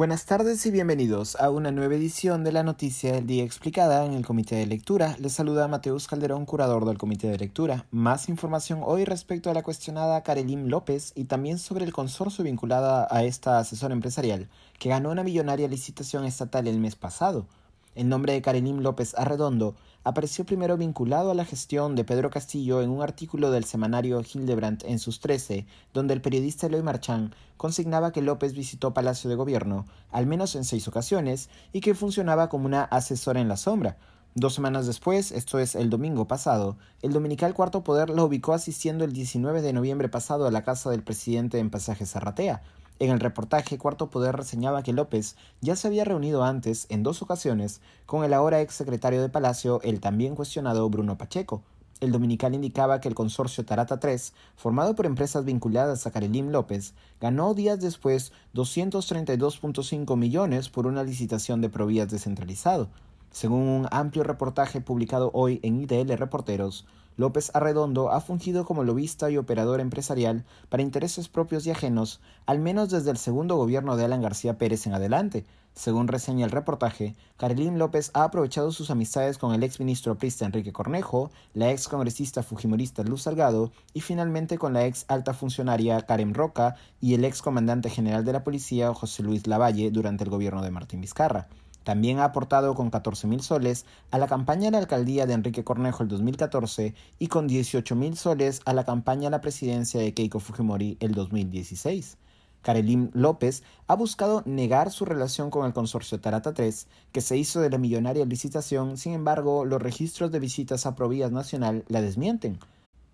Buenas tardes y bienvenidos a una nueva edición de la Noticia del Día Explicada en el Comité de Lectura. Les saluda Mateus Calderón, curador del Comité de Lectura. Más información hoy respecto a la cuestionada Karelim López y también sobre el consorcio vinculada a esta asesora empresarial que ganó una millonaria licitación estatal el mes pasado. El nombre de Karelim López Arredondo apareció primero vinculado a la gestión de Pedro Castillo en un artículo del semanario Hildebrandt en sus 13, donde el periodista Eloy Marchán consignaba que López visitó Palacio de Gobierno al menos en seis ocasiones y que funcionaba como una asesora en la sombra. Dos semanas después, esto es el domingo pasado, el dominical Cuarto Poder lo ubicó asistiendo el 19 de noviembre pasado a la casa del presidente en Pasaje Zarratea, en el reportaje, Cuarto Poder reseñaba que López ya se había reunido antes, en dos ocasiones, con el ahora ex secretario de Palacio, el también cuestionado Bruno Pacheco. El dominical indicaba que el consorcio Tarata 3, formado por empresas vinculadas a Karelim López, ganó días después 232.5 millones por una licitación de provías descentralizado. Según un amplio reportaje publicado hoy en IDL Reporteros, López Arredondo ha fungido como lobista y operador empresarial para intereses propios y ajenos, al menos desde el segundo gobierno de Alan García Pérez en adelante. Según reseña el reportaje, Carolín López ha aprovechado sus amistades con el ex ministro prista Enrique Cornejo, la ex congresista fujimorista Luz Salgado y finalmente con la ex alta funcionaria Karen Roca y el ex comandante general de la policía José Luis Lavalle durante el gobierno de Martín Vizcarra. También ha aportado con 14 mil soles a la campaña de la alcaldía de Enrique Cornejo el 2014 y con 18 mil soles a la campaña a la presidencia de Keiko Fujimori el 2016. Karelim López ha buscado negar su relación con el consorcio Tarata 3, que se hizo de la millonaria licitación, sin embargo, los registros de visitas a Provías Nacional la desmienten.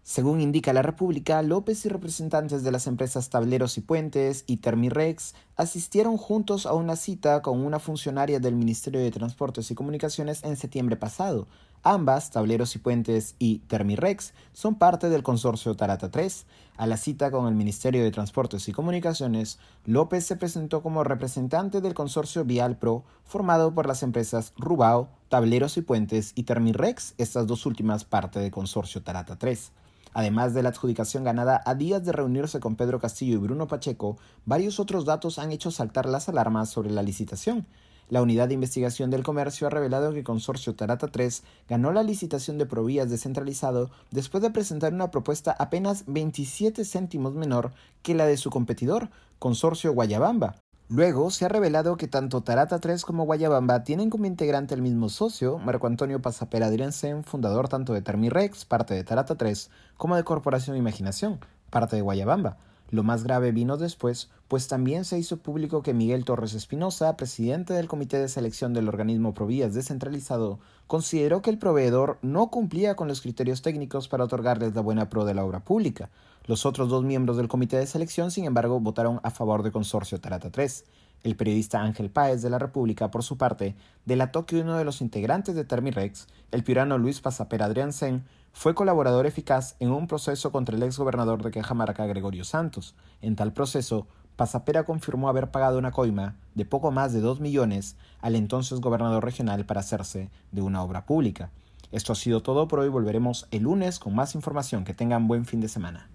Según indica la República, López y representantes de las empresas Tableros y Puentes y Termirex asistieron juntos a una cita con una funcionaria del Ministerio de Transportes y Comunicaciones en septiembre pasado. Ambas, Tableros y Puentes y Termirex, son parte del consorcio Tarata 3. A la cita con el Ministerio de Transportes y Comunicaciones, López se presentó como representante del consorcio Vial Pro, formado por las empresas Rubao, Tableros y Puentes y Termirex, estas dos últimas parte del consorcio Tarata 3. Además de la adjudicación ganada a días de reunirse con Pedro Castillo y Bruno Pacheco, varios otros datos han hecho saltar las alarmas sobre la licitación. La Unidad de Investigación del Comercio ha revelado que el consorcio Tarata 3 ganó la licitación de Provías descentralizado después de presentar una propuesta apenas 27 céntimos menor que la de su competidor, Consorcio Guayabamba, Luego se ha revelado que tanto Tarata 3 como Guayabamba tienen como integrante el mismo socio, Marco Antonio Pasapera Adriansen, fundador tanto de Termirex, parte de Tarata 3, como de Corporación Imaginación, parte de Guayabamba. Lo más grave vino después, pues también se hizo público que Miguel Torres Espinosa, presidente del Comité de Selección del organismo Provías descentralizado, consideró que el proveedor no cumplía con los criterios técnicos para otorgarles la buena pro de la obra pública. Los otros dos miembros del Comité de Selección, sin embargo, votaron a favor del consorcio Tarata 3. El periodista Ángel Páez de la República, por su parte, delató que uno de los integrantes de Termirex, el piurano Luis Pasapera Adriansen, fue colaborador eficaz en un proceso contra el ex gobernador de Cajamarca, Gregorio Santos. En tal proceso, Pasapera confirmó haber pagado una coima de poco más de dos millones al entonces gobernador regional para hacerse de una obra pública. Esto ha sido todo por hoy. Volveremos el lunes con más información. Que tengan buen fin de semana.